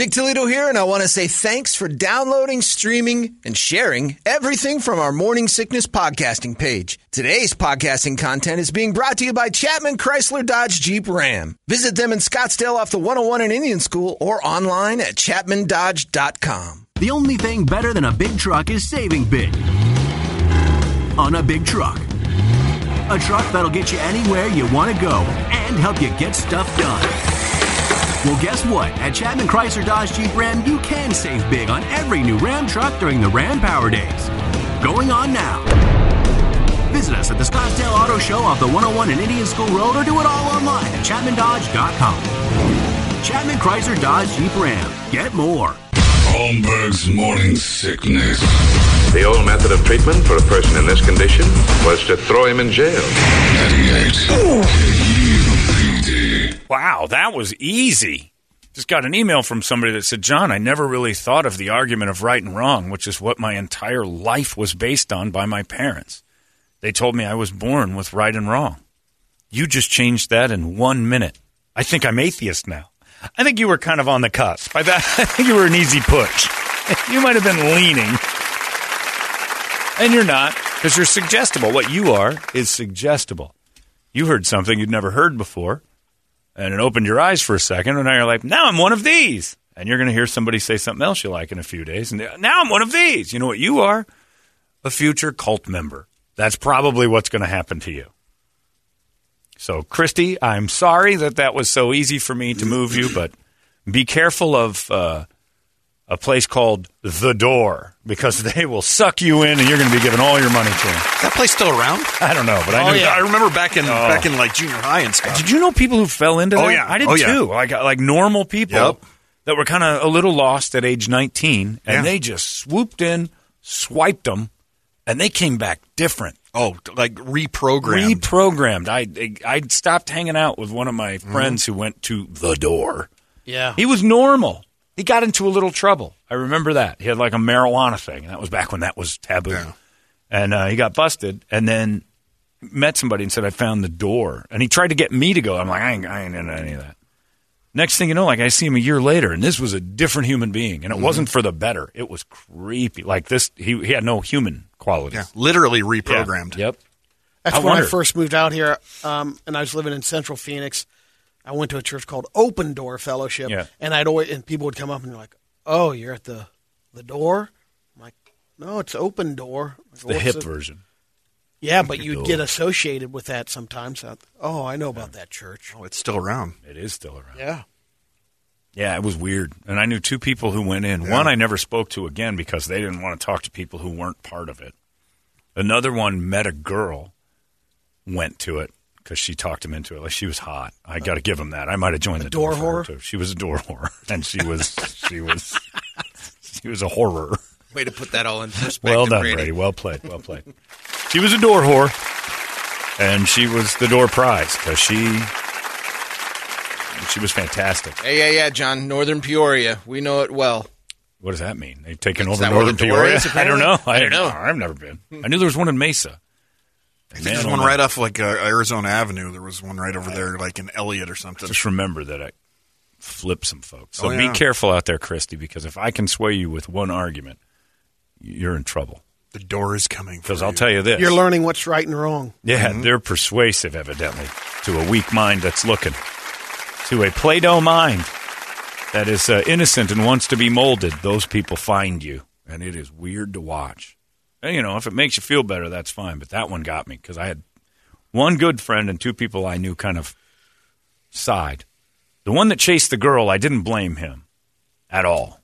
Dick Toledo here, and I want to say thanks for downloading, streaming, and sharing everything from our Morning Sickness podcasting page. Today's podcasting content is being brought to you by Chapman Chrysler Dodge Jeep Ram. Visit them in Scottsdale off the 101 in Indian School or online at chapmandodge.com. The only thing better than a big truck is saving big on a big truck. A truck that'll get you anywhere you want to go and help you get stuff done. Well, guess what? At Chapman Chrysler Dodge Jeep Ram, you can save big on every new Ram truck during the Ram Power Days. Going on now. Visit us at the Scottsdale Auto Show off the 101 in Indian School Road or do it all online at ChapmanDodge.com. Chapman Chrysler Dodge Jeep Ram. Get more. Holmberg's morning sickness. The old method of treatment for a person in this condition was to throw him in jail. 98. Wow, that was easy. Just got an email from somebody that said, John, I never really thought of the argument of right and wrong, which is what my entire life was based on by my parents. They told me I was born with right and wrong. You just changed that in one minute. I think I'm atheist now. I think you were kind of on the cusp. I think you were an easy push. You might have been leaning. And you're not, because you're suggestible. What you are is suggestible. You heard something you'd never heard before, and it opened your eyes for a second, and now you're like, now I'm one of these. And you're going to hear somebody say something else you like in a few days, and now I'm one of these. You know what you are? A future cult member. That's probably what's going to happen to you. So, Christy, I'm sorry that that was so easy for me to move you, but be careful of uh, a place called The Door because they will suck you in and you're going to be giving all your money to them. Is that place still around? I don't know, but I Oh knew yeah, I remember back in back in like junior high and stuff. Did you know people who fell into that? Oh, yeah. I did Oh, yeah. too. Like like normal people Yep. that were kind of a little lost at age 19 and Yeah. they just swooped in, swiped them, and they came back different. Oh, like reprogrammed. Reprogrammed. I I stopped hanging out with one of my Mm-hmm. friends who went to the door. Yeah. He was normal. He got into a little trouble. I remember that. He had like a marijuana thing, and that was back when that was taboo. Yeah. And uh, he got busted, and then met somebody and said, "I found the door." And he tried to get me to go. I'm like, I ain't, I ain't into any of that. Next thing you know, like I see him a year later, and this was a different human being, and it wasn't for the better. It was creepy. Like this, he he had no human qualities. yeah, literally Yeah. reprogrammed. Yep. That's I when I first moved out here, um, and I was living in Central Phoenix. I went to a church called Open Door Fellowship, Yeah. and I'd always and people would come up and they're like, "Oh, you're at the the door." I'm like, "No, it's Open Door." Like, The hip it?" version. Yeah, but you'd get associated with that sometimes. Oh, I know about that church. Oh, it's still around. It is still around. Yeah. Yeah, it was weird. And I knew two people who went in. One I never spoke to again because they didn't want to talk to people who weren't part of it. Another one met a girl, went to it because she talked him into it. Like she was hot. I uh, got to give him that. I might have joined the door for her, whore? too. She was a door whore, and she was she was she was a horror. Way to put that all in perspective. Well done, Brady. Brady. Well played. Well played. She was a door whore, and she was the door prize because she she was fantastic. Yeah, yeah, yeah, John. Northern Peoria. We know it well. What does that mean? They've taken Is over Northern Peoria? is, I don't know. apparently? I don't know. I've never been. I knew there was one in Mesa. I think there's one right off like uh, Arizona Avenue. There was one right over there, like in Elliott or something. Just remember that I flipped some folks. So Oh, be careful out there, Christy, because if I can sway you with one argument, you're in trouble. The door is coming. Because I'll tell you this. You're learning what's right and wrong. Yeah, they're persuasive, evidently, to a weak mind that's looking. To a Play Doh mind that is uh, innocent and wants to be molded, those people find you. And it is weird to watch. And, you know, if it makes you feel better, that's fine. But that one got me because I had one good friend and two people I knew kind of side. The one that chased the girl, I didn't blame him at all.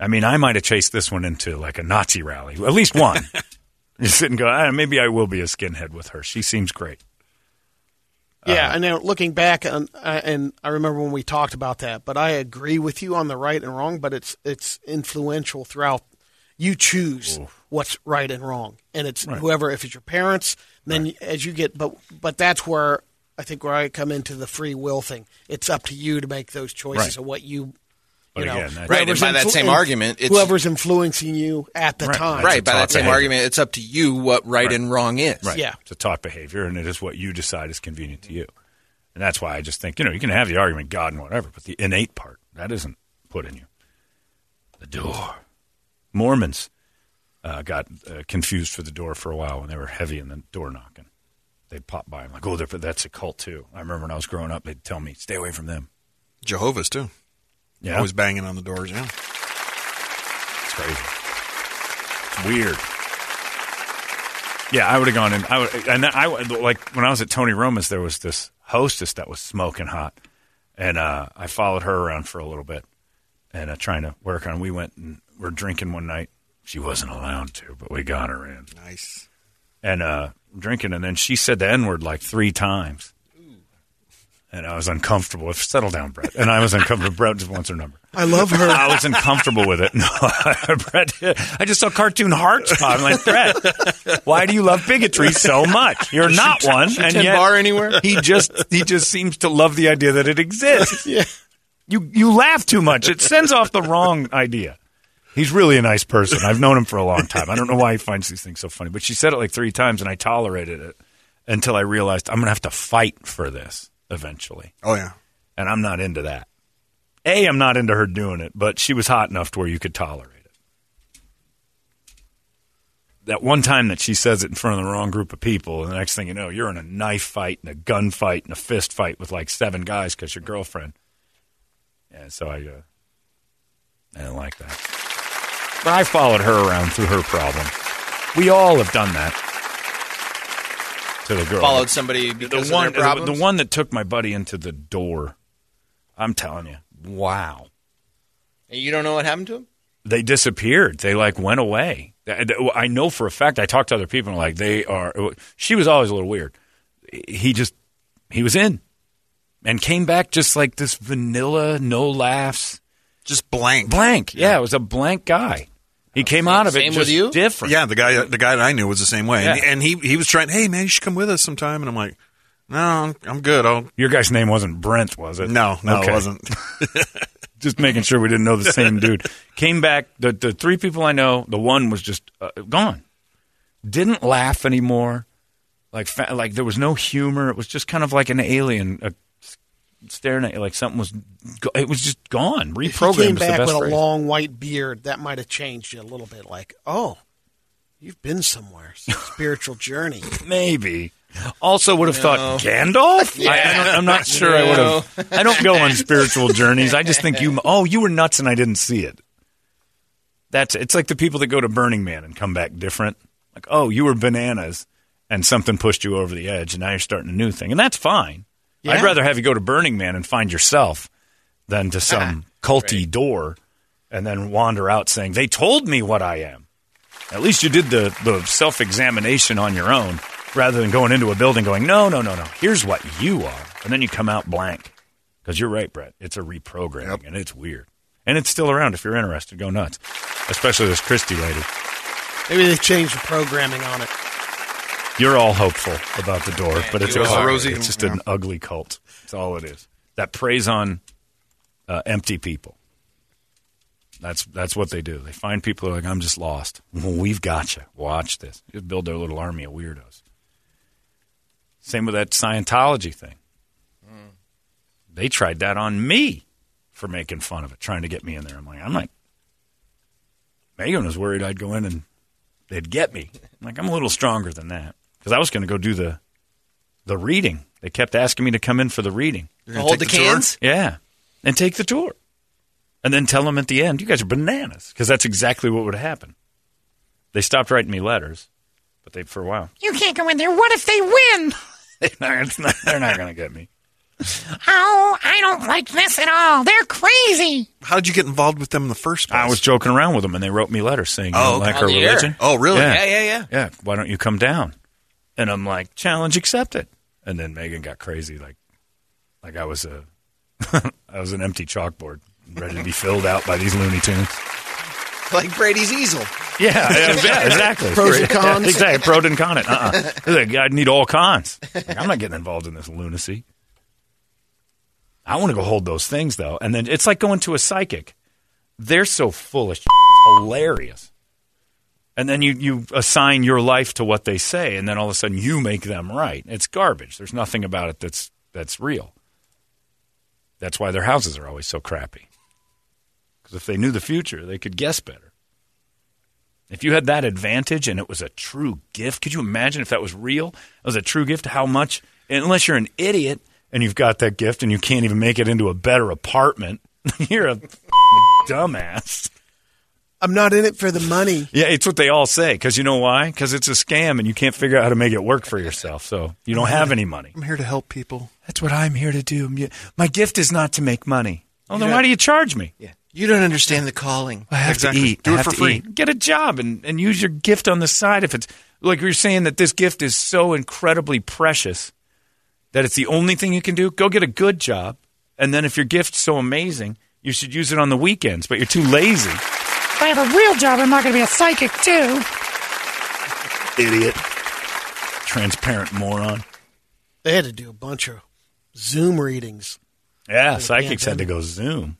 I mean, I might have chased this one into like a Nazi rally, at least one. You sit and go, ah, maybe I will be a skinhead with her. She seems great. Yeah, and now looking back, on, uh, and I remember when we talked about that, but I agree with you on the right and wrong. But it's it's influential throughout. You choose what's right and wrong, and it's whoever. If it's your parents, then as you get, but but that's where I think where I come into the free will thing. It's up to you to make those choices Right. of what you. But you know, again, Right, and whoever's by that same argument, it's- whoever's influencing you at the Right, time. Right, by that same behavior. argument, it's up to you what right, Right. and wrong is. Right. Yeah. It's a taught behavior, and it is what you decide is convenient to you. And that's why I just think, you know, you can have the argument, God and whatever, but the innate part, That isn't put in you. The door. Mormons uh, got uh, confused for the door for a while when they were heavy in the door knocking. They'd pop by. I'm like, oh, that's a cult too. I remember when I was growing up, they'd tell me, stay away from them. Jehovah's too. Yeah, Always banging on the doors. Yeah. It's crazy. It's weird. Yeah, I would have gone in. I would, and I like when I was at Tony Roma's, there was this hostess that was smoking hot, and uh, I followed her around for a little bit, and uh, trying to work on. We went and we're drinking one night. She wasn't allowed to, but we got her in Nice. and uh, drinking, and then she said the N word like three times. And I was uncomfortable. Settle down, Brett. And I was uncomfortable. Brett just wants her number. I love her. I was uncomfortable with it. No, Brett, I just saw cartoon hearts pop. I'm like, Brett, why do you love bigotry so much? You're not one, and Ten yet bar anywhere? he just he just seems to love the idea that it exists. Yeah. You you laugh too much. It sends off the wrong idea. He's really a nice person. I've known him for a long time. I don't know why he finds these things so funny, but she said it like three times, and I tolerated it until I realized I'm going to have to fight for this eventually Oh yeah. and I'm not into that. A, I'm not into her doing it, but she was hot enough to where you could tolerate it. That one time that she says it in front of the wrong group of people, and the next thing you know, you're in a knife fight and a gun fight and a fist fight with like seven guys because your girlfriend. Yeah, so I, uh, I didn't like that. But I followed her around through her problem. We all have done that to the girl. Followed somebody the one, of their problems. the one that took my buddy into the door. I'm telling you, wow. And you don't know what happened to him? They disappeared. They like went away. I know for a fact. I talked to other people. and Like they are. She was always a little weird. He just he was in, and came back just like this vanilla, no laughs, Just blank. blank. Yeah, it was a blank guy. He came out of it Same just with you? different. Yeah, the guy the guy that I knew was the same way, and, Yeah. and he he was trying. Hey man, you should come with us sometime. And I'm like, no, I'm, I'm good. I'll Your guy's name wasn't Brent, was it? no, no, Okay. it wasn't. just making sure we didn't know the same dude. Came back. The the three people I know, the one was just uh, gone. Didn't laugh anymore. Like fa- like there was no humor. It was just kind of like an alien uh, staring at you, like something was. It was just gone. If Reprogrammed. came is the back with a phrase. long white beard, that might have changed you a little bit. Like, oh, you've been somewhere, some spiritual journey. Maybe. Also, would have thought Gandalf. I, I I'm not sure. I would have. I don't go on spiritual journeys. I just think you. Oh, you were nuts, and I didn't see it. That's. It's like the people that go to Burning Man and come back different. Like, oh, you were bananas, and something pushed you over the edge, and now you're starting a new thing, and that's fine. I'd rather have you go to Burning Man and find yourself than to some culty door, and then wander out saying they told me what I am. At least you did the, the self examination on your own rather than going into a building going, no, no, no, no. Here's what you are. And then you come out blank. Because you're right, Brett. It's a reprogramming Yep. and it's weird. And it's still around if you're interested. Go nuts. Especially this Christie lady. Maybe they changed the programming on it. You're all hopeful about the door, but it's, a. Rosie. it's just an ugly cult. That's all it is. That preys on uh, empty people. That's that's what they do. They find people who are like, I'm just lost. Well, we've got you. Watch this. Just build their little army of weirdos. Same with that Scientology thing. They tried that on me for making fun of it, trying to get me in there. I'm like, I'm like, Megan was worried I'd go in and they'd get me. I'm like, I'm a little stronger than that because I was going to go do the the reading. They kept asking me to come in for the reading. gonna Hold the take the tour? cans? Yeah, and take the tour, and then tell them at the end, "You guys are bananas," because that's exactly what would happen. They stopped writing me letters, but they for a while. You can't go in there. What if they win? They're not, they're not going to get me. Oh, I don't like this at all. They're crazy. How did you get involved with them in the first place? I was joking around with them, and they wrote me letters saying, oh, "You Oh, don't like our the air. religion." Oh, really? Yeah. Yeah, yeah, yeah. yeah, why don't you come down? And I'm like, challenge accepted. And then Megan got crazy, like, like I was a, I was an empty chalkboard ready to be filled out by these Looney Tunes. Like Brady's easel. Yeah, yeah, yeah, exactly. Pros and cons. exactly, pro and con it. Uh-uh. Like, I need all cons. Like, I'm not getting involved in this lunacy. I want to go hold those things though, and then it's like going to a psychic. They're so full of shit. It's hilarious. And then you, you assign your life to what they say, and then all of a sudden you make them right. It's garbage. There's nothing about it that's that's real. That's why their houses are always so crappy. Because if they knew the future, they could guess better. If you had that advantage and it was a true gift, could you imagine if that was real? It was a true gift, how much? Unless you're an idiot and you've got that gift and you can't even make it into a better apartment, you're a dumbass. I'm not in it for the money. Yeah, it's what they all say. Because you know why? Because it's a scam and you can't figure out how to make it work for yourself. So you don't have any money. I'm here to help people. That's what I'm here to do. My gift is not to make money. Oh, then why do you charge me? Yeah. You don't understand the calling. I have Exactly. to eat. Do I it have for to free. eat. Get a job and, and use your gift on the side. If it's like you're saying that this gift is so incredibly precious that it's the only thing you can do, go get a good job. And then if your gift's so amazing, you should use it on the weekends, but you're too lazy. If I have a real job, I'm not going to be a psychic, too. Idiot. Transparent moron. They had to do a bunch of Zoom readings. Yeah, the psychics had to go Zoom.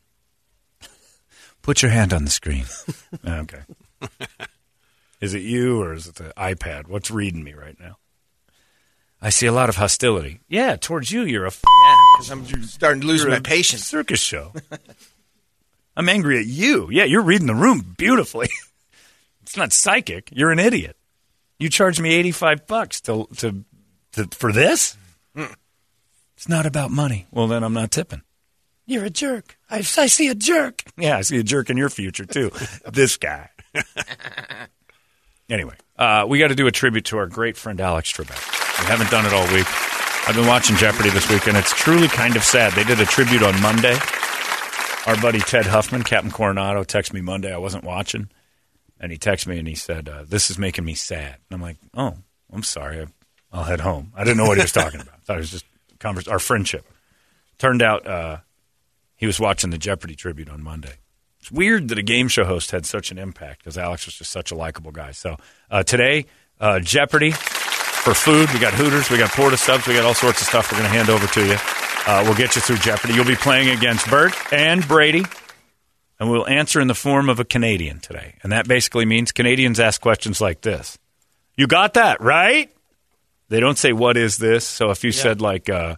Put your hand on the screen. Ah, okay. Is it you or is it the iPad? What's reading me right now? I see a lot of hostility. Yeah, towards you. You're a f- Yeah, because I'm starting to lose my patience. Circus show. I'm angry at you. Yeah, you're reading the room beautifully. it's not psychic. You're an idiot. You charge me 85 bucks to, to, to for this? It's not about money. Well, then I'm not tipping. You're a jerk. I, I see a jerk. Yeah, I see a jerk in your future, too. this guy. anyway, uh, we got to do a tribute to our great friend Alex Trebek. We haven't done it all week. I've been watching Jeopardy this week, and it's truly kind of sad. They did a tribute on Monday. Our buddy Ted Huffman, Captain Coronado, texted me Monday. I wasn't watching. And he texted me and he said, uh, This is making me sad. And I'm like, Oh, I'm sorry. I'll head home. I didn't know what he was talking about. I thought it was just our friendship. Turned out uh, he was watching the Jeopardy tribute on Monday. It's weird that a game show host had such an impact because Alex was just such a likable guy. So uh, today, uh, Jeopardy for food. We got Hooters, we got Port of Subs, we got all sorts of stuff we're going to hand over to you. Uh, we'll get you through Jeopardy. You'll be playing against Brett and Brady, and we'll answer in the form of a Canadian today. And that basically means Canadians ask questions like this You got that, right? They don't say, What is this? So if you said, like, uh,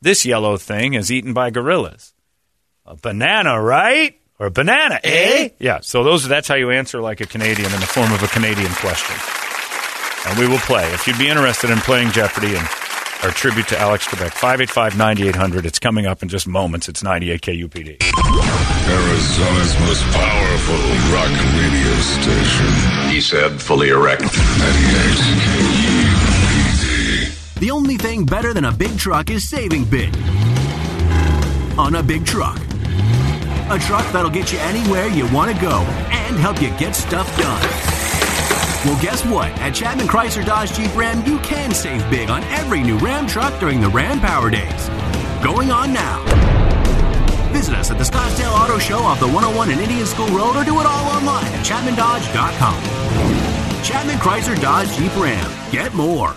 this yellow thing is eaten by gorillas, a banana, right? Or a banana, eh? Yeah, so those that's how you answer like a Canadian in the form of a Canadian question. And we will play. If you'd be interested in playing Jeopardy and our tribute to Alex Trebek, 585 9800. It's coming up in just moments. It's 98 KUPD. Arizona's most powerful rock radio station. He said, fully erect. 98 KUPD. The only thing better than a big truck is saving big. On a big truck. A truck that'll get you anywhere you want to go and help you get stuff done. Well, guess what? At Chapman Chrysler Dodge Jeep Ram, you can save big on every new Ram truck during the Ram Power Days. Going on now. Visit us at the Scottsdale Auto Show off the 101 and Indian School Road or do it all online at ChapmanDodge.com. Chapman Chrysler Dodge Jeep Ram. Get more.